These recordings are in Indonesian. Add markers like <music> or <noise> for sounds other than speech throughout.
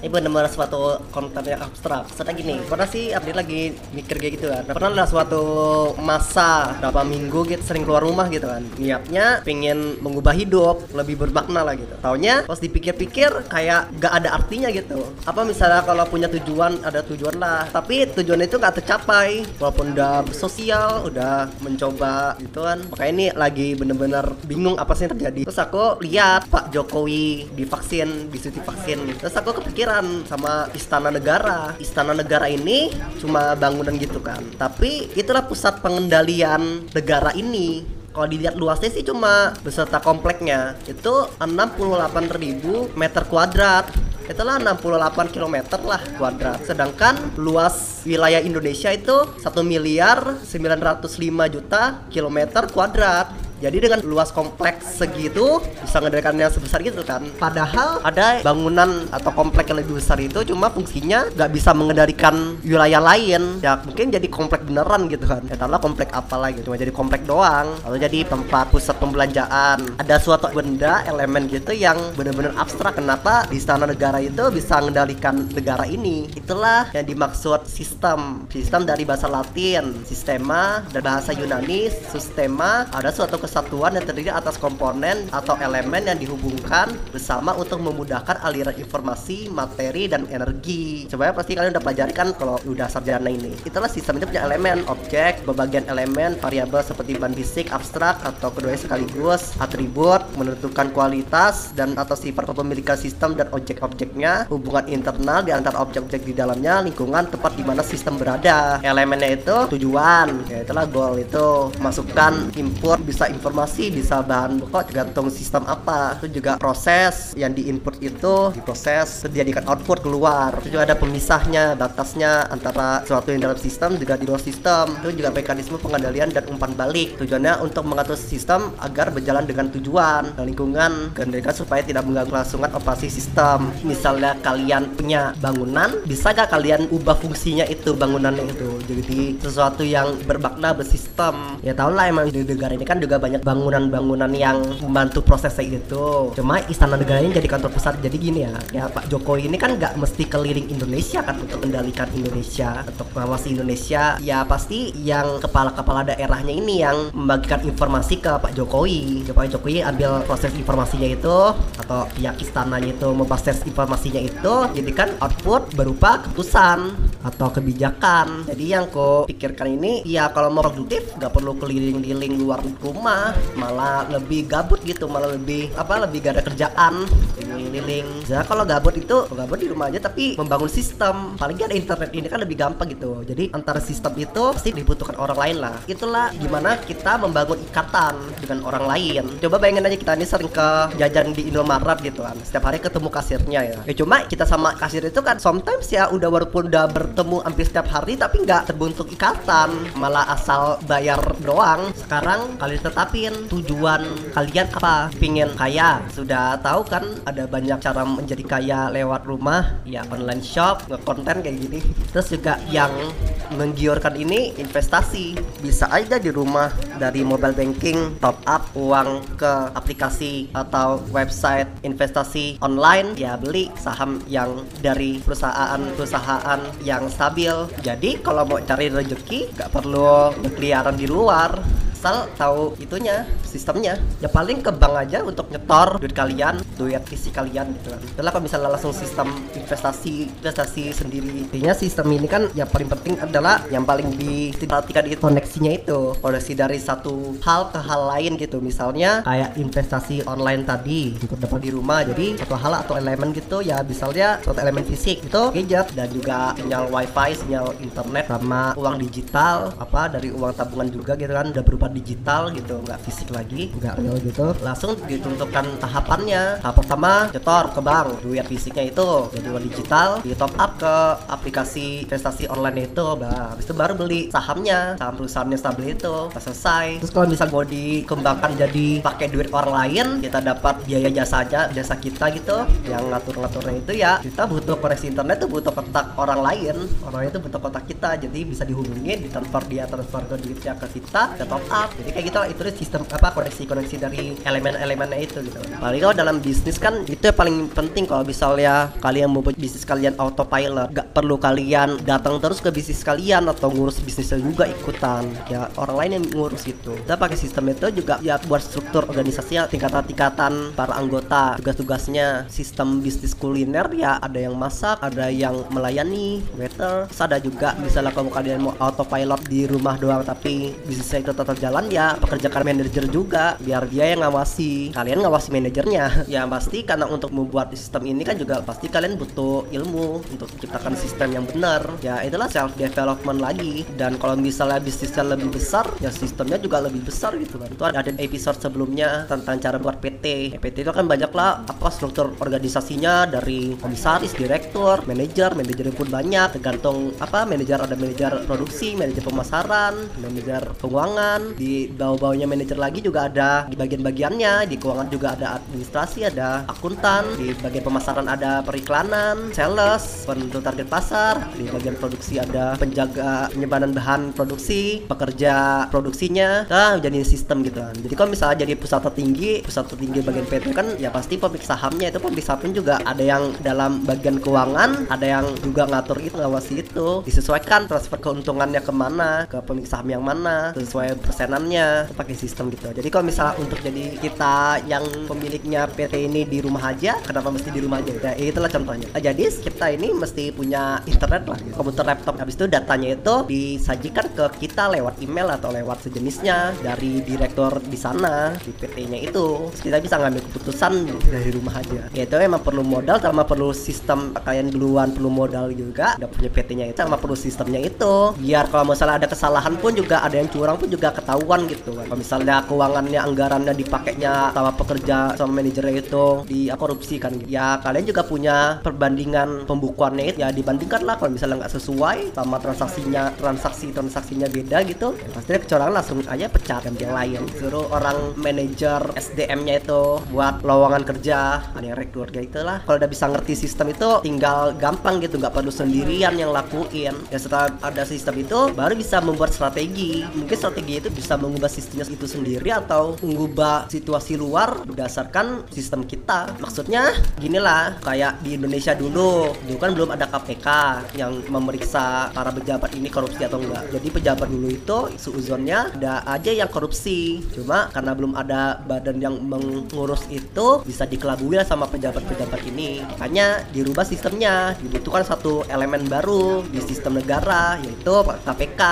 ini benar-benar suatu konten yang abstrak. Setelah gini, pernah sih Abdi lagi mikir kayak gitu kan? Pernah ada suatu masa, berapa minggu gitu sering keluar rumah gitu kan? Niatnya pengen mengubah hidup, lebih bermakna lah gitu. Taunya pas dipikir-pikir kayak gak ada artinya gitu. Apa misalnya kalau punya tujuan, ada tujuan lah. Tapi tujuan itu gak tercapai. Walaupun udah sosial, udah mencoba gitu kan. Makanya ini lagi bener-bener bingung apa sih yang terjadi. Terus aku lihat Pak Jokowi divaksin, disuntik vaksin Terus aku kepikiran sama Istana Negara. Istana Negara ini cuma bangunan gitu kan. Tapi itulah pusat pengendalian negara ini. Kalau dilihat luasnya sih cuma beserta kompleknya. Itu 68.000 meter kuadrat. Itulah 68 km lah kuadrat. Sedangkan luas wilayah Indonesia itu 1 miliar 905 juta kilometer kuadrat jadi dengan luas kompleks segitu bisa ngedalikan yang sebesar gitu kan. Padahal ada bangunan atau komplek yang lebih besar itu cuma fungsinya nggak bisa mengendalikan wilayah lain. Ya mungkin jadi komplek beneran gitu kan. Ya komplek apa lagi cuma jadi komplek doang atau jadi tempat pusat pembelanjaan. Ada suatu benda elemen gitu yang bener-bener abstrak. Kenapa di istana negara itu bisa mengendalikan negara ini? Itulah yang dimaksud sistem. Sistem dari bahasa Latin, sistema dan bahasa Yunani, sistema ada suatu kesatuan yang terdiri atas komponen atau elemen yang dihubungkan bersama untuk memudahkan aliran informasi, materi, dan energi. Coba ya pasti kalian udah pelajari kan kalau udah sarjana ini. Itulah sistem itu punya elemen, objek, berbagian elemen, variabel seperti bahan fisik, abstrak, atau keduanya sekaligus, atribut, menentukan kualitas dan atau sifat kepemilikan sistem dan objek-objeknya, hubungan internal di antara objek-objek di dalamnya, lingkungan tempat di mana sistem berada. Elemennya itu tujuan, ya itulah goal itu. Masukkan input bisa informasi bisa bahan pokok tergantung sistem apa. Itu juga proses yang di input itu diproses dijadikan output keluar. Itu juga ada pemisahnya batasnya antara sesuatu yang dalam sistem juga di luar sistem. Itu juga mekanisme pengendalian dan umpan balik. Tujuannya untuk mengatur sistem agar berjalan dengan tujuan dan lingkungan kendalikan supaya tidak mengganggu kelangsungan operasi sistem. Misalnya kalian punya bangunan bisa gak kalian ubah fungsinya itu bangunannya itu? Jadi sesuatu yang bermakna bersistem. Ya tau lah emang di negara ini kan juga banyak banyak bangunan-bangunan yang membantu prosesnya itu cuma istana negara ini jadi kantor pusat jadi gini ya. Ya Pak Jokowi ini kan nggak mesti keliling Indonesia kan untuk mengendalikan Indonesia untuk mengawasi Indonesia. Ya pasti yang kepala-kepala daerahnya ini yang membagikan informasi ke Pak Jokowi. Pak Jokowi ambil proses informasinya itu atau pihak istananya itu memproses informasinya itu jadi kan output berupa keputusan atau kebijakan. Jadi yang kau pikirkan ini ya kalau mau produktif nggak perlu keliling-keliling luar rumah. Malah lebih gabut gitu malah lebih apa lebih gak ada kerjaan. Keliling ya kalau gabut itu gabut di rumah aja tapi membangun sistem. Paling ada internet ini kan lebih gampang gitu. Jadi antara sistem itu pasti dibutuhkan orang lain lah. Itulah gimana kita membangun ikatan dengan orang lain. Coba bayangin aja kita ini sering ke jajan di Indomaret gitu kan. Setiap hari ketemu kasirnya ya. Ya cuma kita sama kasir itu kan sometimes ya udah walaupun udah bertemu hampir setiap hari tapi nggak terbentuk ikatan. Malah asal bayar doang. Sekarang kalian tetap tetapin. Tujuan kalian apa? Pingin kaya? Sudah tahu kan ada banyak cara menjadi kaya lewat rumah? Ya online shop ngekonten kayak gini. Terus juga yang menggiurkan ini investasi. Bisa aja di rumah dari mobile banking top up uang ke aplikasi atau website investasi online. Ya beli saham yang dari perusahaan-perusahaan yang stabil. Jadi kalau mau cari rezeki nggak perlu berkeliaran di luar asal tahu itunya sistemnya. Ya paling ke bank aja untuk nyetor duit kalian duit isi kalian gitu kan. Itulah kalau misalnya langsung sistem investasi investasi sendiri. Intinya sistem ini kan yang paling penting adalah yang paling diperhatikan itu koneksinya itu. Koneksi dari satu hal ke hal lain gitu. Misalnya kayak investasi online tadi untuk dapat di rumah. Jadi satu hal atau elemen gitu ya misalnya suatu elemen fisik itu gadget dan juga sinyal wifi sinyal internet sama uang digital apa dari uang tabungan juga gitu kan. Udah berubah digital gitu nggak fisik lagi. Nggak real gitu. Langsung ditentukan tahapannya. Tahap pertama nyetor ke bank. Duit fisiknya itu jadi uang digital. Di top up ke aplikasi investasi online itu bah habis itu baru beli sahamnya. Saham perusahaannya stabil itu udah selesai. Terus kalau misal mau dikembangkan jadi pakai duit orang lain kita dapat biaya jasa aja jasa kita gitu. Yang ngatur-ngaturnya itu ya kita butuh koneksi internet tuh butuh kontak orang lain. Orang itu butuh kontak kita. Jadi bisa dihubungi ditransfer dia transfer ke duitnya ke kita kita top up up. Jadi kayak gitu lah itu sistem apa koneksi-koneksi dari elemen-elemennya itu gitu. Paling kalau dalam bisnis kan itu yang paling penting kalau misalnya kalian mau buat bisnis kalian autopilot gak perlu kalian datang terus ke bisnis kalian atau ngurus bisnisnya juga ikutan. Ya orang lain yang ngurus itu kita pakai sistem itu juga ya buat struktur organisasinya tingkatan-tingkatan para anggota tugas-tugasnya. Sistem bisnis kuliner ya ada yang masak ada yang melayani waiter. Terus juga misalnya kalau kalian mau autopilot di rumah doang tapi bisnisnya itu tetap jalan ya pekerjakan manajer juga biar dia yang ngawasi. Kalian ngawasi manajernya. <laughs> Ya pasti karena untuk membuat sistem ini kan juga pasti kalian butuh ilmu untuk menciptakan sistem yang benar. Ya itulah self development lagi. Dan kalau misalnya bisnisnya lebih besar ya sistemnya juga lebih besar gitu kan. Itu ada episode sebelumnya tentang cara buat PT PT itu kan banyak lah apa struktur organisasinya dari komisaris direktur manajer manajer pun banyak tergantung apa manajer ada manajer produksi manajer pemasaran manajer keuangan di bawah-bawahnya manajer lagi juga ada di bagian-bagiannya di keuangan juga ada administrasi ada akuntan di bagian pemasaran ada periklanan sales penentu target pasar di bagian produksi ada penjaga penyimpanan bahan produksi pekerja produksinya nah jadi sistem gitu kan. Jadi kalau misalnya jadi pusat tertinggi pusat tertinggi bagian PT kan ya pasti pemilik sahamnya itu pemilik saham juga ada yang dalam bagian keuangan ada yang juga ngatur itu ngawasi itu disesuaikan transfer keuntungannya ke mana ke pemilik saham yang mana sesuai persenannya itu pakai sistem gitu. Jadi kalau misalnya untuk jadi kita yang pemiliknya PT ini di rumah aja kenapa mesti di rumah aja? Ya itulah contohnya. Nah, jadi kita ini mesti punya internet lah gitu. komputer laptop. Habis itu datanya itu disajikan ke kita lewat email atau lewat sejenisnya dari direktur di sana di PT-nya itu. Terus kita bisa ngambil keputusan dari rumah aja. Ya itu emang perlu modal sama perlu sistem kalian duluan perlu modal juga. Udah punya PT-nya itu sama perlu sistemnya itu. Biar kalau misalnya ada kesalahan pun juga ada yang curang pun juga ketahuan gitu kan. Kalau misalnya keuangannya anggarannya dipakainya sama pekerja sama manajernya itu di kan ya kalian juga punya perbandingan pembukuannya itu. Ya dibandingkan lah kalau misalnya nggak sesuai sama transaksinya transaksi transaksinya beda gitu. Ya pasti kecurangan langsung aja pecat. Ganti yang lain suruh orang manajer SDM-nya itu buat lowongan kerja. Ada yang rekrut kayak itulah kalau udah bisa ngerti sistem itu tinggal gampang gitu. Nggak perlu sendirian yang lakuin. Ya setelah ada sistem itu baru bisa membuat strategi. Mungkin strategi itu bisa mengubah sistemnya itu sendiri atau mengubah situasi luar berdasarkan sistem kita. Maksudnya gini lah kayak di Indonesia dulu. Dulu kan belum ada KPK yang memeriksa para pejabat ini korupsi atau enggak. Jadi pejabat dulu itu seuzonnya ada aja yang korupsi. Cuma karena belum ada badan yang mengurus itu bisa dikelabui lah sama pejabat-pejabat ini. Makanya dirubah sistemnya. Dibutuhkan satu elemen baru di sistem negara yaitu KPK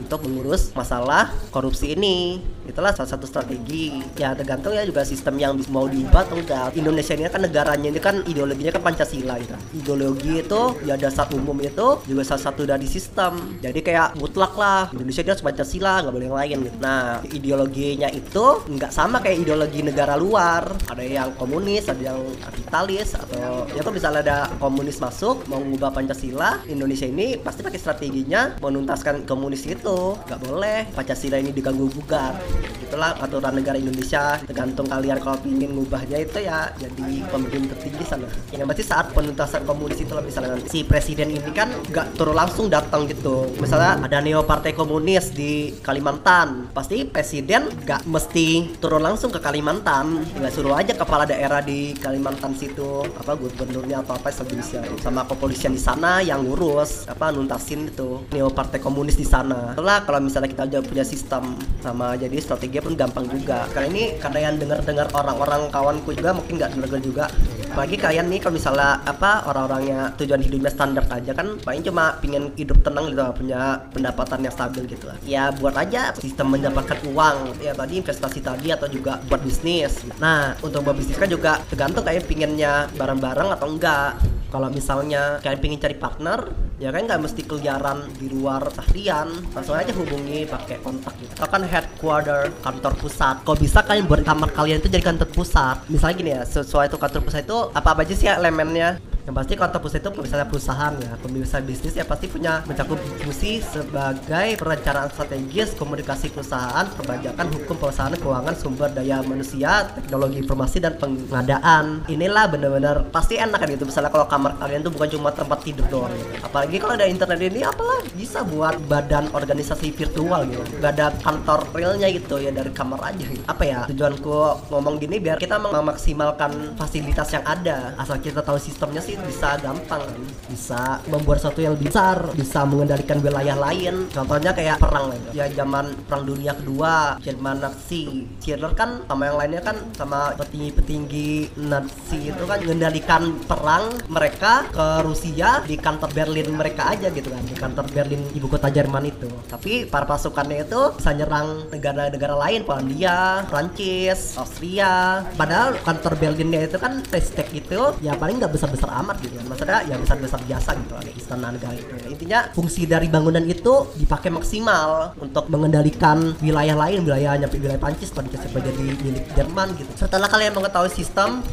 untuk mengurus masalah korupsi ini itulah salah satu strategi. Ya tergantung ya juga sistem yang mau diubah atau enggak. Indonesia ini kan negaranya ini kan ideologinya kan Pancasila gitu. Ideologi itu ya dasar umum itu juga salah satu dari sistem. Jadi kayak mutlak lah Indonesia dia harus Pancasila nggak boleh yang lain gitu. Nah ideologinya itu nggak sama kayak ideologi negara luar. Ada yang komunis ada yang kapitalis atau ya kalau misalnya ada komunis masuk mau mengubah Pancasila Indonesia ini pasti pakai strateginya menuntaskan komunis itu. Nggak boleh Pancasila ini diganggu gugat itulah aturan negara Indonesia tergantung kalian kalau ingin ngubahnya itu ya jadi pemimpin tertinggi sana. Yang pasti saat penuntasan komunis itu misalnya nanti si presiden ini kan nggak turun langsung datang gitu. Misalnya ada neo partai komunis di Kalimantan pasti presiden nggak mesti turun langsung ke Kalimantan. Nggak suruh aja kepala daerah di Kalimantan situ apa gubernurnya atau apa sejenisnya. Sama kepolisian di sana yang ngurus apa nuntasin itu neo partai komunis di sana. Itulah kalau misalnya kita udah punya sistem sama jadi strategi pun gampang juga. Karena ini yang dengar-dengar orang-orang kawanku juga mungkin nggak dengar juga. Apalagi kalian nih kalau misalnya apa orang-orangnya tujuan hidupnya standar aja kan paling cuma pingin hidup tenang gitu punya pendapatan yang stabil gitu lah. Ya buat aja sistem mendapatkan uang ya tadi investasi tadi atau juga buat bisnis. Nah untuk buat bisnis kan juga tergantung kayak pinginnya bareng-bareng atau enggak. Kalau misalnya kalian pengen cari partner ya kan nggak mesti keliaran di luar seharian langsung aja hubungi pakai kontak gitu. Atau kan headquarter kantor pusat. Kalau bisa kalian buat kamar kalian itu jadi kantor pusat. Misalnya gini ya sesuai itu kantor pusat itu apa apa aja sih elemennya yang pasti kantor pusat itu misalnya perusahaan ya pemirsa bisnis ya pasti punya mencakup fungsi sebagai perencanaan strategis komunikasi perusahaan perbajakan hukum perusahaan keuangan sumber daya manusia teknologi informasi dan pengadaan inilah benar-benar pasti enak kan gitu misalnya kalau kamar kalian tuh bukan cuma tempat tidur doang gitu. apalagi kalau ada internet ini apalah bisa buat badan organisasi virtual gitu gak ada kantor realnya gitu ya dari kamar aja gitu. apa ya tujuanku ngomong gini biar kita memaksimalkan fasilitas yang ada asal kita tahu sistemnya sih bisa gampang bisa membuat sesuatu yang lebih besar bisa mengendalikan wilayah lain. Contohnya kayak perang gitu ya zaman perang dunia kedua Jerman Nazi Hitler kan sama yang lainnya kan sama petinggi-petinggi Nazi itu kan mengendalikan perang mereka ke Rusia di kantor Berlin mereka aja gitu kan di kantor Berlin ibu kota Jerman itu. Tapi para pasukannya itu bisa nyerang negara-negara lain Polandia Prancis Austria. Padahal kantor Berlinnya itu kan Reichstag gitu ya paling nggak besar-besar amat gitu kan. Maksudnya ya besar-besar biasa gitu kan istana negara itu. Intinya fungsi dari bangunan itu dipakai maksimal untuk mengendalikan wilayah lain wilayah nyampe wilayah Prancis Prancis jadi milik Jerman gitu. Setelah kalian mengetahui sistem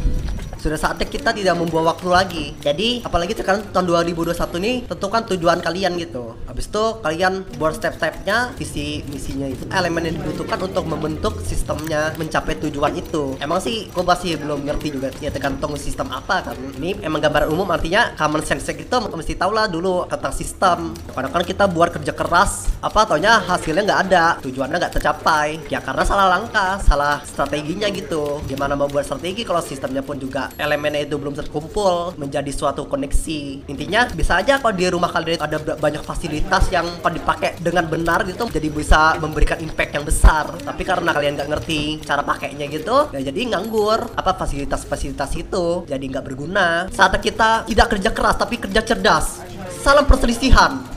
sudah saatnya kita tidak membuang waktu lagi. Jadi, apalagi sekarang tahun 2021 ini tentukan tujuan kalian gitu. Habis itu kalian buat step-stepnya, visi misinya itu. Elemen yang dibutuhkan untuk membentuk sistemnya mencapai tujuan itu. Emang sih, gue masih belum ngerti juga ya tergantung sistem apa kan. Ini emang gambaran umum artinya common sense gitu mesti tahu lah dulu tentang sistem. Kadang-kadang kita buat kerja keras, apa taunya hasilnya nggak ada, tujuannya nggak tercapai. Ya karena salah langkah, salah strateginya gitu. Gimana mau buat strategi kalau sistemnya pun juga elemennya itu belum terkumpul menjadi suatu koneksi. Intinya bisa aja kalau di rumah kalian ada banyak fasilitas yang kalau dipakai dengan benar gitu jadi bisa memberikan impact yang besar. Tapi karena kalian nggak ngerti cara pakainya gitu ya jadi nganggur. Apa fasilitas-fasilitas itu jadi nggak berguna. Saat kita tidak kerja keras tapi kerja cerdas. Salam perselisihan